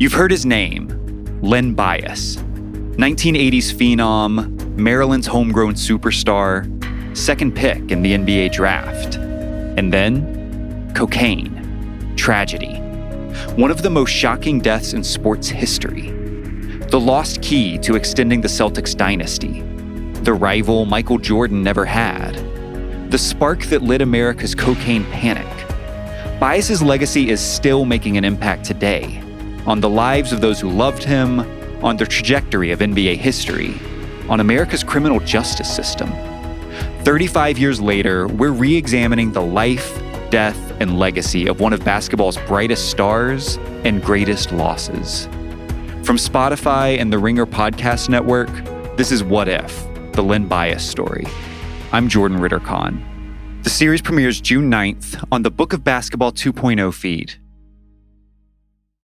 You've heard his name, Len Bias. 1980s phenom, Maryland's homegrown superstar, second pick in the NBA draft. And then, cocaine, tragedy. One of the most shocking deaths in sports history. The lost key to extending the Celtics dynasty. The rival Michael Jordan never had. The spark that lit America's cocaine panic. Bias's legacy is still making an impact today on the lives of those who loved him, on the trajectory of NBA history, on America's criminal justice system. 35 years later, we're re examining the life, death, and legacy of one of basketball's brightest stars and greatest losses. From Spotify and the Ringer Podcast Network, this is What If, the Len Bias story. I'm Jordan Ritter Conn. The series premieres June 9th on the Book of Basketball 2.0 feed.